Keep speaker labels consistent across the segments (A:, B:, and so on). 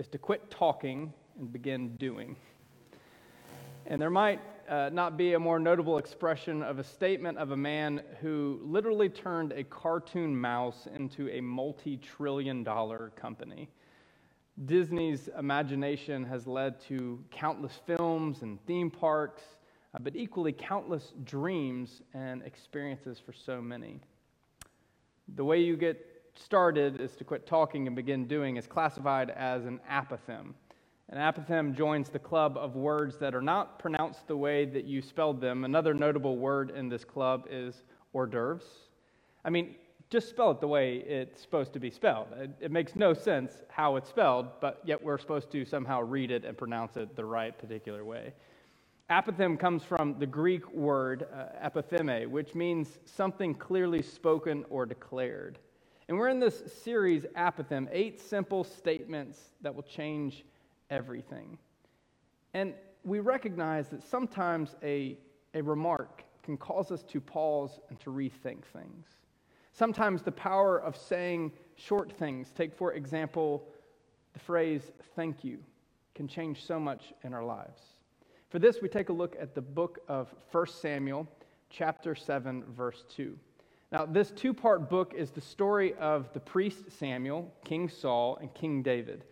A: is to quit talking and begin doing. And there might uh, not be a more notable expression of a statement of a man who literally turned a cartoon mouse into a multi trillion dollar company. Disney's imagination has led to countless films and theme parks, uh, but equally countless dreams and experiences for so many. The way you get started is to quit talking and begin doing is classified as an apothegm. An apothegm joins the club of words that are not pronounced the way that you spelled them. Another notable word in this club is hors d'oeuvres. I mean, just spell it the way it's supposed to be spelled. It, it, makes no sense how it's spelled, but yet we're supposed to somehow read it and pronounce it the right particular way. Apothegm comes from the Greek word uh, which means something clearly spoken or declared. And we're in this series, Apothegm, eight simple statements that will change everything. And we recognize that sometimes a, a remark can cause us to pause and to rethink things. Sometimes the power of saying short things, take for example the phrase thank you, can change so much in our lives. For this, we take a look at the book of 1 Samuel, chapter 7, verse 2. Now, this two part book is the story of the priest Samuel, King Saul, and King David.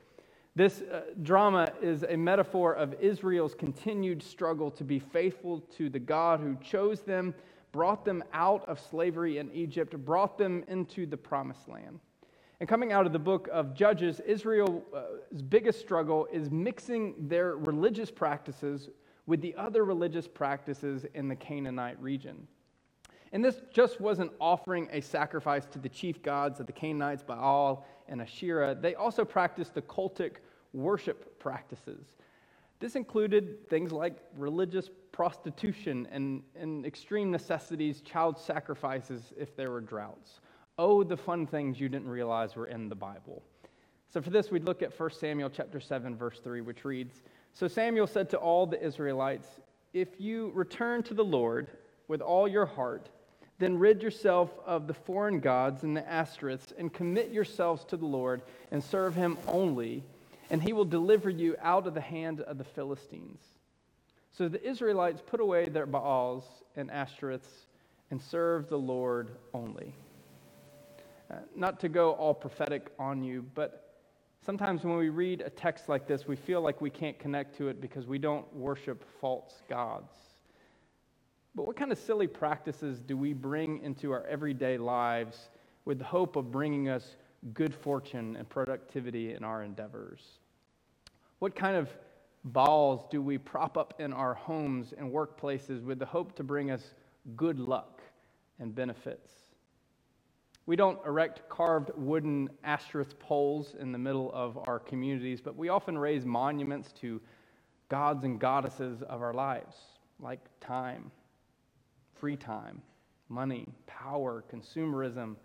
A: This uh, drama is a metaphor of Israel's continued struggle to be faithful to the God who chose them, brought them out of slavery in Egypt, brought them into the promised land. And coming out of the book of Judges, Israel's biggest struggle is mixing their religious practices with the other religious practices in the Canaanite region. And this just wasn't offering a sacrifice to the chief gods of the Canaanites, Baal and Asherah. They also practiced the cultic worship practices. This included things like religious prostitution and, and extreme necessities, child sacrifices if there were droughts. Oh, the fun things you didn't realize were in the Bible. So for this, we'd look at 1 Samuel chapter 7, verse 3, which reads So Samuel said to all the Israelites, If you return to the Lord with all your heart, then rid yourself of the foreign gods and the Ashtoreths, and commit yourselves to the Lord, and serve him only, and he will deliver you out of the hand of the Philistines. So the Israelites put away their Baals and Ashtoreths and served the Lord only. Uh, not to go all prophetic on you, but sometimes when we read a text like this, we feel like we can't connect to it because we don't worship false gods. But what kind of silly practices do we bring into our everyday lives with the hope of bringing us good fortune and productivity in our endeavors? What kind of Baals do we prop up in our homes and workplaces with the hope to bring us good luck and benefits? We don't erect carved wooden Asherah poles in the middle of our communities, but we often raise monuments to gods and goddesses of our lives, like time free time, money, power, consumerism,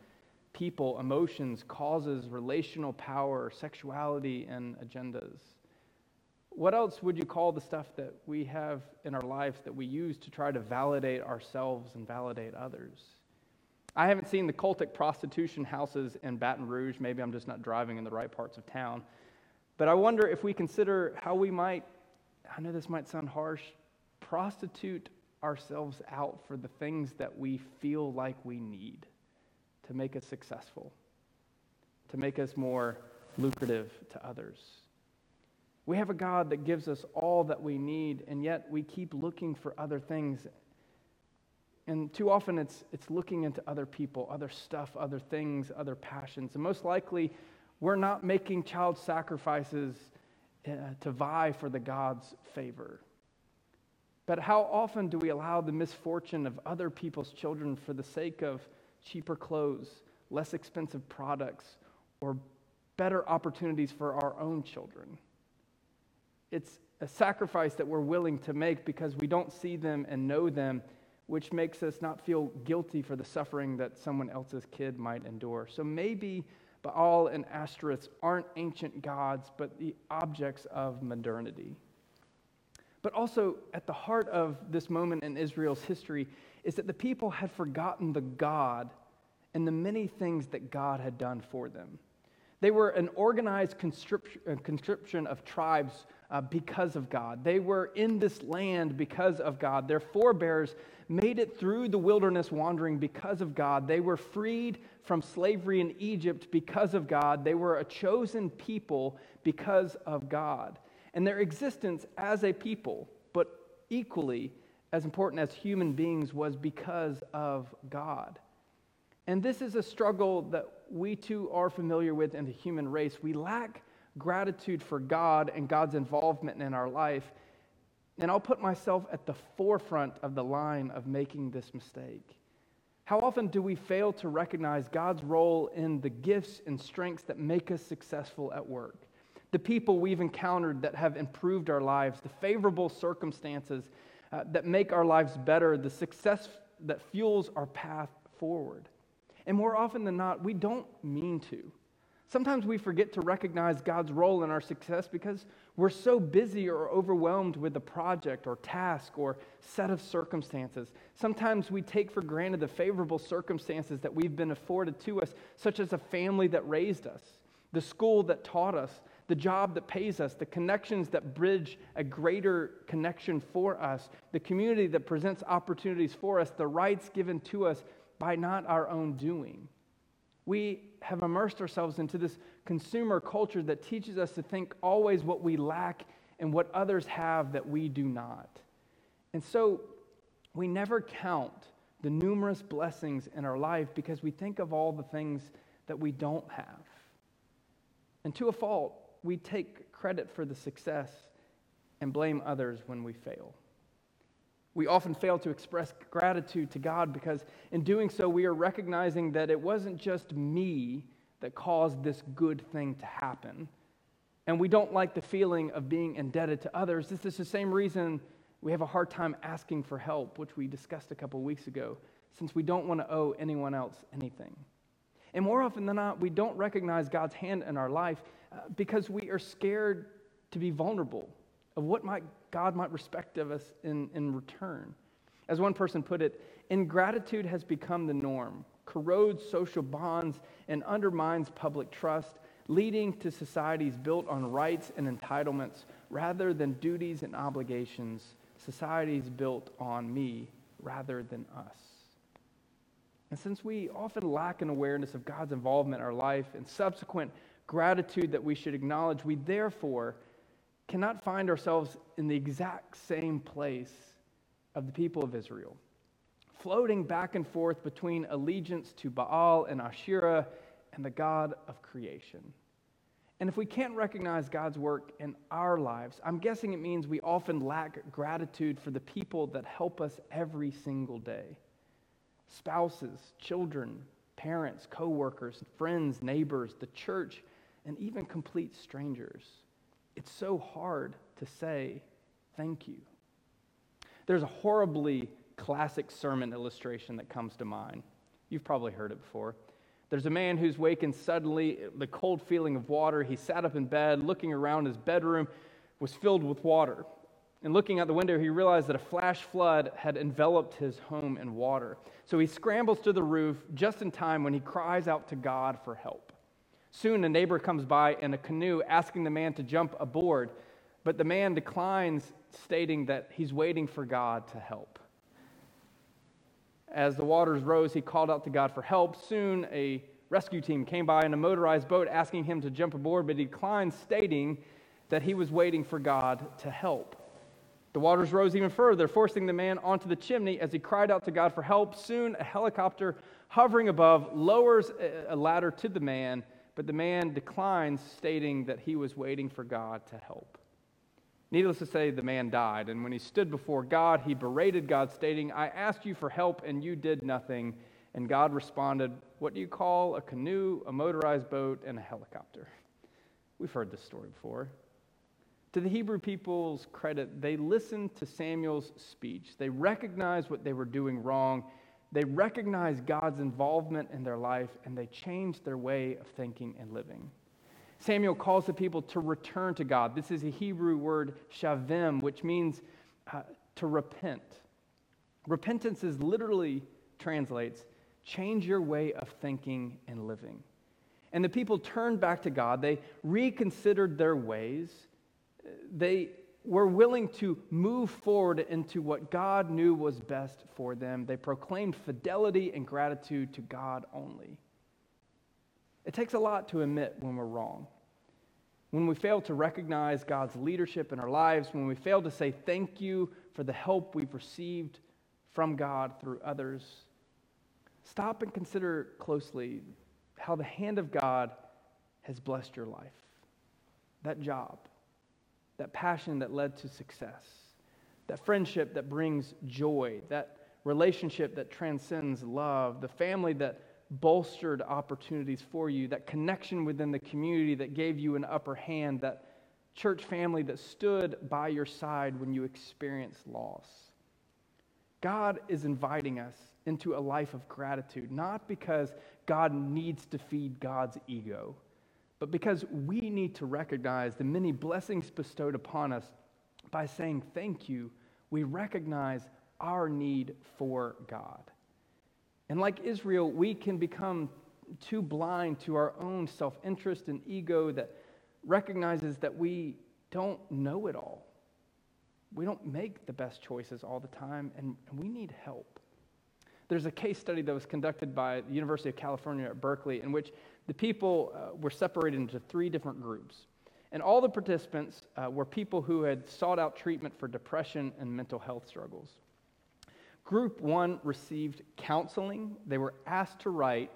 A: people, emotions, causes, relational power, sexuality, and agendas. What else would you call the stuff that we have in our lives that we use to try to validate ourselves and validate others? I haven't seen the cultic prostitution houses in Baton Rouge. Maybe I'm just not driving in the right parts of town. But I wonder if we consider how we might, I know this might sound harsh, prostitute ourselves out for the things that we feel like we need to make us successful, to make us more lucrative to others. We have a God that gives us all that we need, and yet we keep looking for other things. And too often it's, it's looking into other people, other stuff, other things, other passions. And most likely, we're not making child sacrifices uh, to vie for the God's favor. But how often do we allow the misfortune of other people's children for the sake of cheaper clothes, less expensive products, or better opportunities for our own children? It's a sacrifice that we're willing to make because we don't see them and know them, which makes us not feel guilty for the suffering that someone else's kid might endure. So maybe Baal and Ashtoreth aren't ancient gods, but the objects of modernity. But also, at the heart of this moment in Israel's history is that the people had forgotten the God and the many things that God had done for them. They were an organized uh, conscription of tribes uh, because of God. They were in this land because of God. Their forebears made it through the wilderness wandering because of God. They were freed from slavery in Egypt because of God. They were a chosen people because of God. And their existence as a people, but equally as important as human beings, was because of God. And this is a struggle that we too are familiar with in the human race. We lack gratitude for God and God's involvement in our life. And I'll put myself at the forefront of the line of making this mistake. How often do we fail to recognize God's role in the gifts and strengths that make us successful at work? The people we've encountered that have improved our lives, the favorable circumstances uh, that make our lives better, the success that fuels our path forward. And more often than not, we don't mean to. Sometimes we forget to recognize God's role in our success because we're so busy or overwhelmed with a project or task or set of circumstances. Sometimes we take for granted the favorable circumstances that we've been afforded to us, such as a family that raised us, the school that taught us, the job that pays us, the connections that bridge a greater connection for us, the community that presents opportunities for us, the rights given to us by not our own doing. We have immersed ourselves into this consumer culture that teaches us to think always what we lack and what others have that we do not. And so we never count the numerous blessings in our life because we think of all the things that we don't have. And to a fault, we take credit for the success and blame others when we fail. We often fail to express gratitude to God because in doing so, we are recognizing that it wasn't just me that caused this good thing to happen. And we don't like the feeling of being indebted to others. This is the same reason we have a hard time asking for help, which we discussed a couple weeks ago, since we don't want to owe anyone else anything. And more often than not, we don't recognize God's hand in our life because we are scared to be vulnerable of what might God might respect of us in, in return. As one person put it, ingratitude has become the norm, corrodes social bonds, and undermines public trust, leading to societies built on rights and entitlements rather than duties and obligations, societies built on me rather than us. And since we often lack an awareness of God's involvement in our life and subsequent gratitude that we should acknowledge, we therefore cannot find ourselves in the exact same place of the people of Israel, floating back and forth between allegiance to Baal and Asherah and the God of creation. And if we can't recognize God's work in our lives, I'm guessing it means we often lack gratitude for the people that help us every single day spouses, children, parents, co workers, friends, neighbors, the church, and even complete strangers it's so hard to say thank you. There's a horribly classic sermon illustration that comes to mind. You've probably heard it before. There's a man who's wakened suddenly, the cold feeling of water. He sat up in bed, looking around his bedroom, was filled with water. And looking out the window, he realized that a flash flood had enveloped his home in water. So he scrambles to the roof just in time when he cries out to God for help. Soon a neighbor comes by in a canoe asking the man to jump aboard, but the man declines, stating that he's waiting for God to help. As the waters rose, he called out to God for help. Soon a rescue team came by in a motorized boat asking him to jump aboard, but he declined, stating that he was waiting for God to help. The waters rose even further, forcing the man onto the chimney as he cried out to God for help. Soon, a helicopter hovering above lowers a ladder to the man but the man declines, stating that he was waiting for God to help. Needless to say, the man died, and when he stood before God, he berated God, stating, I asked you for help, and you did nothing. And God responded, What do you call a canoe, a motorized boat, and a helicopter? We've heard this story before. To the Hebrew people's credit, they listened to Samuel's speech. They recognized what they were doing wrong. They recognized God's involvement in their life, and they changed their way of thinking and living. Samuel calls the people to return to God. This is a Hebrew word, shavim, which means uh, to repent. Repentance is literally translates change your way of thinking and living. And the people turned back to God. They reconsidered their ways they were willing to move forward into what God knew was best for them. They proclaimed fidelity and gratitude to God only. It takes a lot to admit when we're wrong. When we fail to recognize God's leadership in our lives, when we fail to say thank you for the help we've received from God through others, stop and consider closely how the hand of God has blessed your life. That job, that passion that led to success, that friendship that brings joy, that relationship that transcends love, the family that bolstered opportunities for you, that connection within the community that gave you an upper hand, that church family that stood by your side when you experienced loss. God is inviting us into a life of gratitude, not because God needs to feed God's ego but because we need to recognize the many blessings bestowed upon us by saying thank you, we recognize our need for God. And like Israel, we can become too blind to our own self interest and ego that recognizes that we don't know it all. We don't make the best choices all the time, and, we need help. There's a case study that was conducted by the University of California at Berkeley in which the people uh, were separated into three different groups. And all the participants uh, were people who had sought out treatment for depression and mental health struggles. Group one received counseling. They were asked to write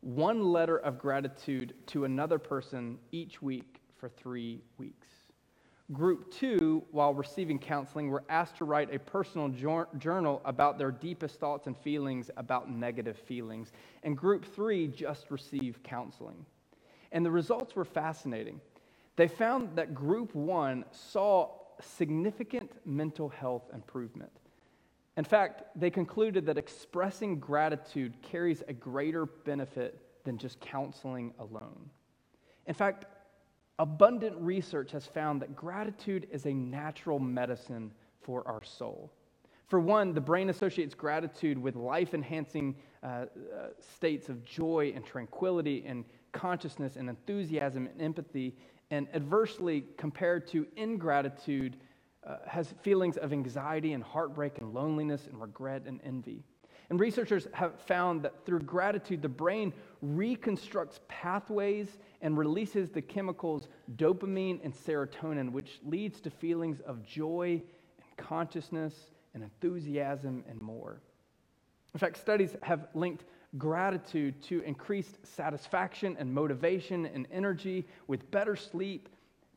A: one letter of gratitude to another person each week for three weeks. Group two, while receiving counseling, were asked to write a personal journal about their deepest thoughts and feelings about negative feelings. And group three just received counseling. And the results were fascinating. They found that group one saw significant mental health improvement. In fact, they concluded that expressing gratitude carries a greater benefit than just counseling alone. In fact, abundant research has found that gratitude is a natural medicine for our soul. For one, the brain associates gratitude with life enhancing uh, uh, states of joy and tranquility and consciousness and enthusiasm and empathy, and adversely compared to ingratitude, uh, has feelings of anxiety and heartbreak and loneliness and regret and envy. And researchers have found that through gratitude, the brain reconstructs pathways and releases the chemicals dopamine and serotonin, which leads to feelings of joy and consciousness and enthusiasm and more. In fact, studies have linked gratitude to increased satisfaction and motivation and energy with better sleep,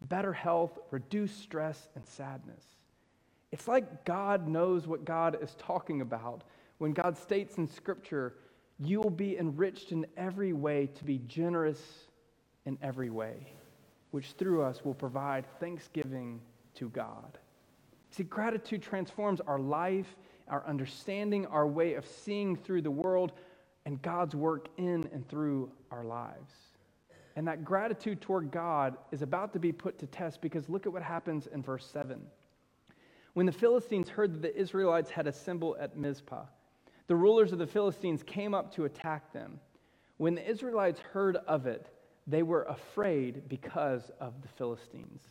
A: better health, reduced stress, and sadness. It's like God knows what God is talking about when God states in Scripture, you will be enriched in every way to be generous in every way, which through us will provide thanksgiving to God. See, gratitude transforms our life, our understanding, our way of seeing through the world, and God's work in and through our lives. And that gratitude toward God is about to be put to test because look at what happens in verse 7. When the Philistines heard that the Israelites had assembled at Mizpah, the rulers of the Philistines came up to attack them. When the Israelites heard of it, they were afraid because of the Philistines.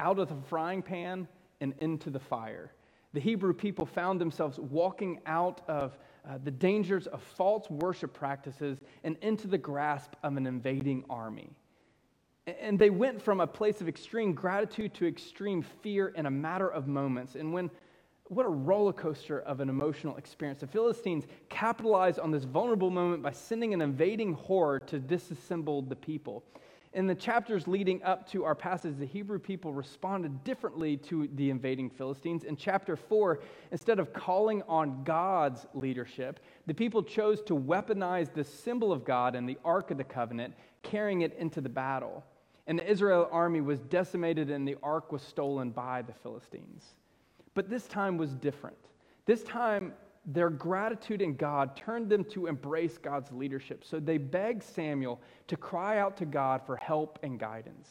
A: Out of the frying pan and into the fire. The Hebrew people found themselves walking out of uh, the dangers of false worship practices and into the grasp of an invading army. And they went from a place of extreme gratitude to extreme fear in a matter of moments. And when what a roller coaster of an emotional experience. The Philistines capitalized on this vulnerable moment by sending an invading horde to disassemble the people. In the chapters leading up to our passage, the Hebrew people responded differently to the invading Philistines. In chapter 4, instead of calling on God's leadership, the people chose to weaponize the symbol of God and the Ark of the Covenant, carrying it into the battle. and the Israel army was decimated and the ark was stolen by the Philistines. But this time was different. This time, their gratitude in God turned them to embrace God's leadership. So they begged Samuel to cry out to God for help and guidance.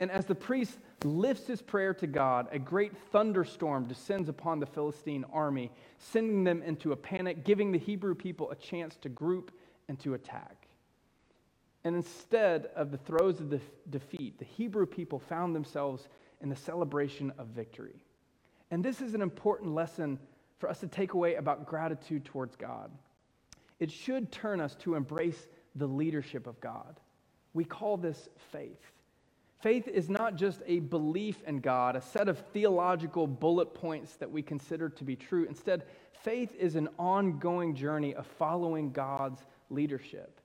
A: And as the priest lifts his prayer to God, a great thunderstorm descends upon the Philistine army, sending them into a panic, giving the Hebrew people a chance to group and to attack. And instead of the throes of the defeat, the Hebrew people found themselves in the celebration of victory. And this is an important lesson for us to take away about gratitude towards God. It should turn us to embrace the leadership of God. We call this faith. Faith is not just a belief in God, a set of theological bullet points that we consider to be true. Instead, faith is an ongoing journey of following God's leadership.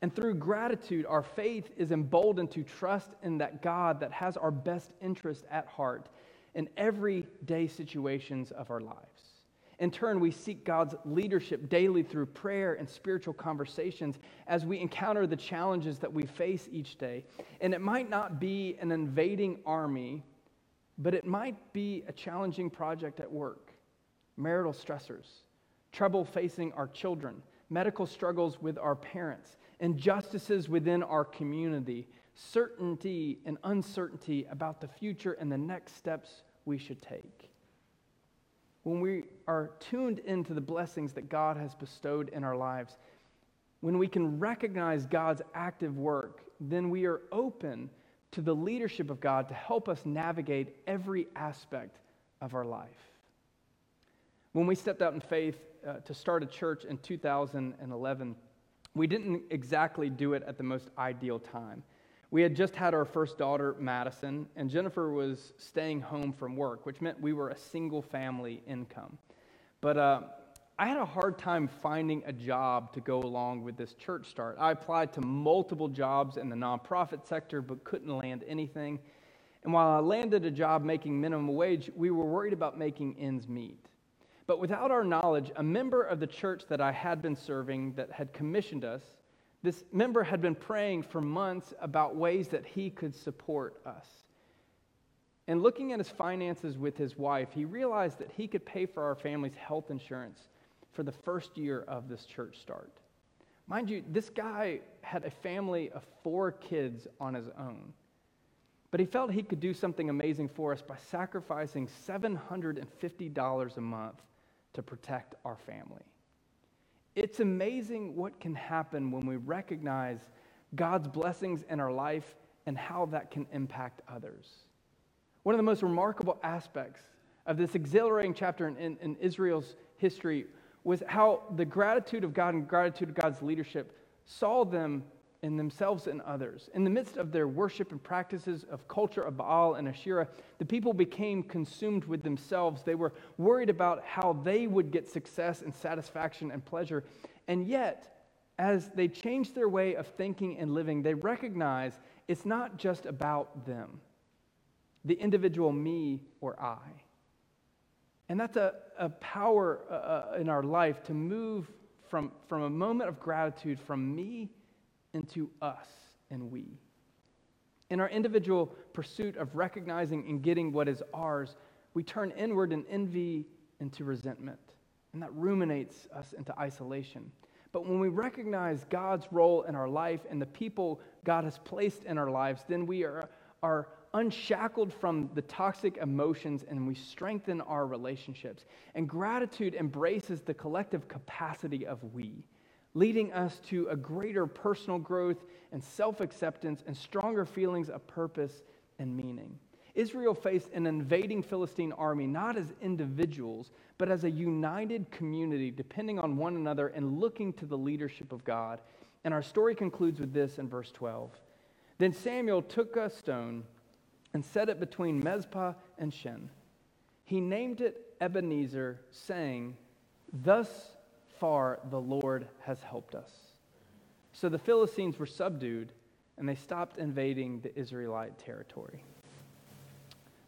A: And through gratitude, our faith is emboldened to trust in that God that has our best interest at heart in everyday situations of our lives. In turn, we seek God's leadership daily through prayer and spiritual conversations as we encounter the challenges that we face each day. And it might not be an invading army, but it might be a challenging project at work, marital stressors, trouble facing our children, medical struggles with our parents, injustices within our community, certainty and uncertainty about the future and the next steps we should take when we are tuned into the blessings that God has bestowed in our lives, when we can recognize God's active work, then we are open to the leadership of God to help us navigate every aspect of our life. When we stepped out in faith uh, to start a church in 2011, we didn't exactly do it at the most ideal time. We had just had our first daughter, Madison, and Jennifer was staying home from work, which meant we were a single family income. But uh, I had a hard time finding a job to go along with this church start. I applied to multiple jobs in the nonprofit sector, but couldn't land anything. And while I landed a job making minimum wage, we were worried about making ends meet. But without our knowledge, a member of the church that I had been serving that had commissioned us this member had been praying for months about ways that he could support us. And looking at his finances with his wife, he realized that he could pay for our family's health insurance for the first year of this church start. Mind you, this guy had a family of four kids on his own. But he felt he could do something amazing for us by sacrificing $750 a month to protect our family. It's amazing what can happen when we recognize God's blessings in our life and how that can impact others. One of the most remarkable aspects of this exhilarating chapter in, in, in, Israel's history was how the gratitude of God and gratitude of God's leadership saw them in themselves and others. In the midst of their worship and practices of culture of Baal and Asherah, the people became consumed with themselves. They were worried about how they would get success and satisfaction and pleasure. And yet, as they changed their way of thinking and living, they recognized it's not just about them, the individual me or I. And that's a, a power uh, uh in our life to move from, from a moment of gratitude from me into us and we. In our individual pursuit of recognizing and getting what is ours, we turn inward in envy into resentment, and that ruminates us into isolation. But when we recognize God's role in our life and the people God has placed in our lives, then we are, are unshackled from the toxic emotions and we strengthen our relationships. And gratitude embraces the collective capacity of we leading us to a greater personal growth and self acceptance and stronger feelings of purpose and meaning. Israel faced an invading Philistine army not as individuals, but as a united community, depending on one another and looking to the leadership of God. And our story concludes with this in verse 12. Then Samuel took a stone and set it between Mizpah and Shen. He named it Ebenezer, saying, Thus far the Lord has helped us. So the Philistines were subdued and they stopped invading the Israelite territory.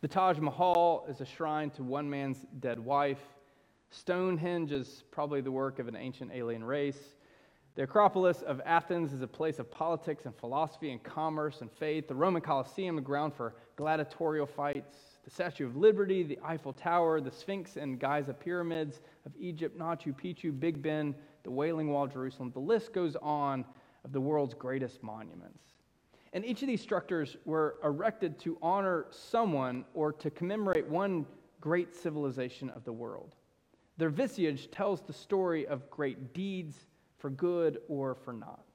A: The Taj Mahal is a shrine to one man's dead wife. Stonehenge is probably the work of an ancient alien race. The Acropolis of Athens is a place of politics and philosophy and commerce and faith. The Roman Colosseum, a ground for gladiatorial fights. The Statue of Liberty, the Eiffel Tower, the Sphinx and Giza pyramids of Egypt, Machu Picchu, Big Ben, the Wailing Wall, Jerusalem. The list goes on of the world's greatest monuments. And each of these structures were erected to honor someone or to commemorate one great civilization of the world. Their visage tells the story of great deeds for good or for not.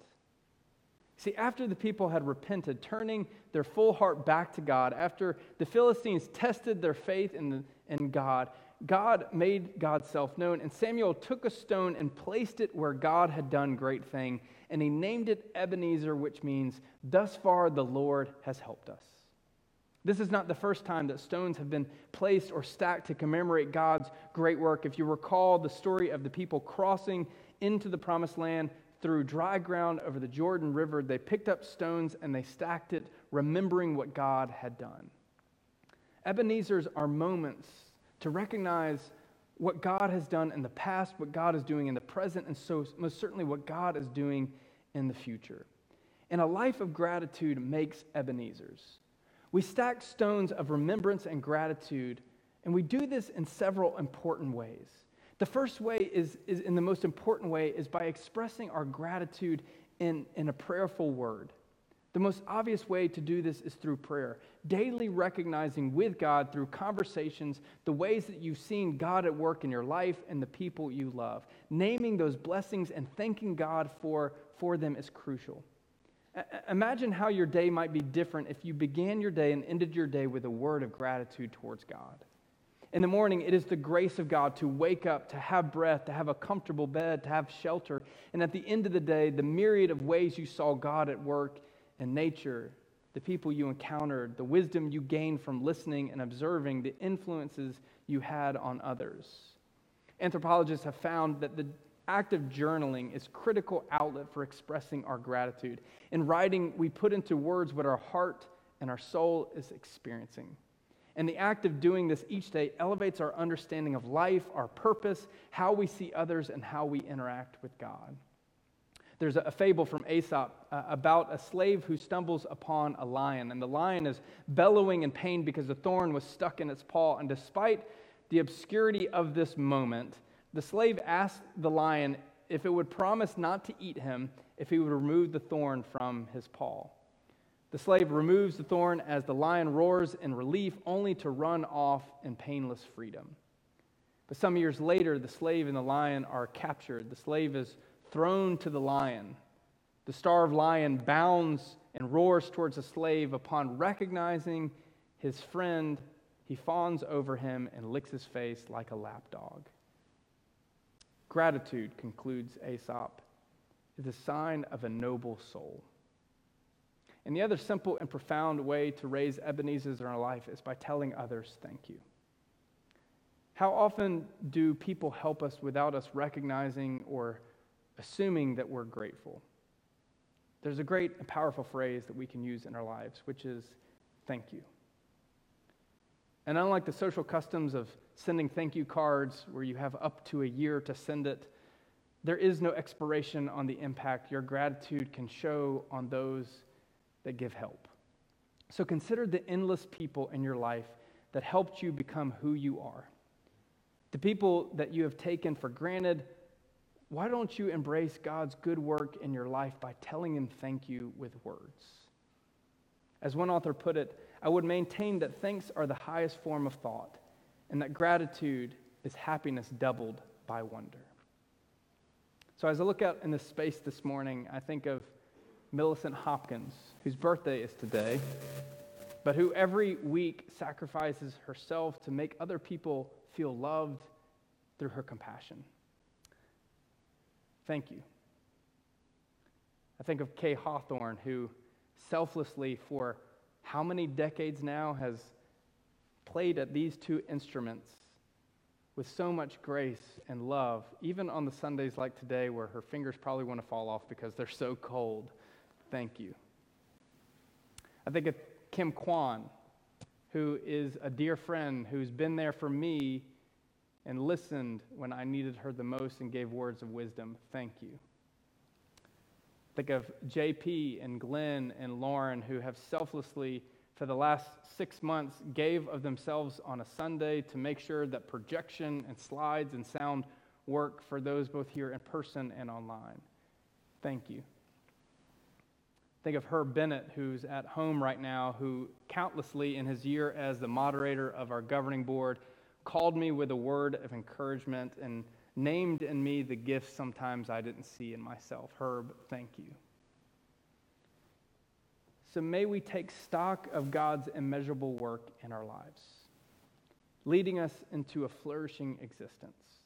A: See, after the people had repented, turning their full heart back to God, after the Philistines tested their faith in, the, in God, God made God's self known, and Samuel took a stone and placed it where God had done great thing, and he named it Ebenezer, which means, Thus far the Lord has helped us. This is not the first time that stones have been placed or stacked to commemorate God's great work. If you recall the story of the people crossing into the promised land through dry ground over the Jordan River, they picked up stones and they stacked it, remembering what God had done. Ebenezer's are moments to recognize what God has done in the past, what God is doing in the present, and so most certainly what God is doing in the future. And a life of gratitude makes Ebenezer's. We stack stones of remembrance and gratitude, and we do this in several important ways. The first way is, is in the most important way, is by expressing our gratitude in, in a prayerful word. The most obvious way to do this is through prayer, daily recognizing with God through conversations the ways that you've seen God at work in your life and the people you love. Naming those blessings and thanking God for, for them is crucial. imagine how your day might be different if you began your day and ended your day with a word of gratitude towards God. In the morning, it is the grace of God to wake up, to have breath, to have a comfortable bed, to have shelter. And at the end of the day, the myriad of ways you saw God at work in nature, the people you encountered, the wisdom you gained from listening and observing, the influences you had on others. Anthropologists have found that the act of journaling is critical outlet for expressing our gratitude. In writing, we put into words what our heart and our soul is experiencing. And the act of doing this each day elevates our understanding of life, our purpose, how we see others, and how we interact with God. There's a, fable from Aesop uh, about a slave who stumbles upon a lion, and the lion is bellowing in pain because a thorn was stuck in its paw. And despite the obscurity of this moment, the slave asked the lion if it would promise not to eat him if he would remove the thorn from his paw. The slave removes the thorn as the lion roars in relief, only to run off in painless freedom. But some years later, the slave and the lion are captured. The slave is thrown to the lion. The starved lion bounds and roars towards the slave. Upon recognizing his friend, he fawns over him and licks his face like a lapdog. Gratitude, concludes Aesop, is a sign of a noble soul. And the other simple and profound way to raise Ebenezer's in our life is by telling others thank you. How often do people help us without us recognizing or assuming that we're grateful? There's a great and powerful phrase that we can use in our lives, which is thank you. And unlike the social customs of sending thank you cards where you have up to a year to send it, there is no expiration on the impact your gratitude can show on those that give help. So consider the endless people in your life that helped you become who you are. The people that you have taken for granted, why don't you embrace God's good work in your life by telling Him thank you with words? As one author put it, I would maintain that thanks are the highest form of thought, and that gratitude is happiness doubled by wonder. So, as I look out in the space this morning, I think of Millicent Hopkins, whose birthday is today, but who every week sacrifices herself to make other people feel loved through her compassion. Thank you. I think of Kay Hawthorne, who selflessly, for how many decades now, has played at these two instruments with so much grace and love, even on the Sundays like today, where her fingers probably want to fall off because they're so cold thank you. I think of Kim Kwan, who is a dear friend who's been there for me and listened when I needed her the most and gave words of wisdom. Thank you. Think of JP and Glenn and Lauren, who have selflessly, for the last six months, gave of themselves on a Sunday to make sure that projection and slides and sound work for those both here in person and online. Thank you. Think of Herb Bennett, who's at home right now, who countlessly in his year as the moderator of our governing board called me with a word of encouragement and named in me the gifts sometimes I didn't see in myself. Herb, thank you. So may we take stock of God's immeasurable work in our lives, leading us into a flourishing existence.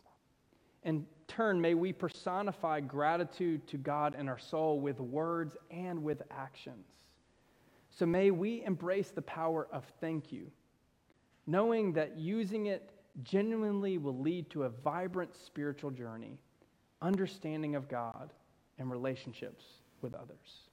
A: In turn, may we personify gratitude to God in our soul with words and with actions. So may we embrace the power of thank you, knowing that using it genuinely will lead to a vibrant spiritual journey, understanding of God, and relationships with others.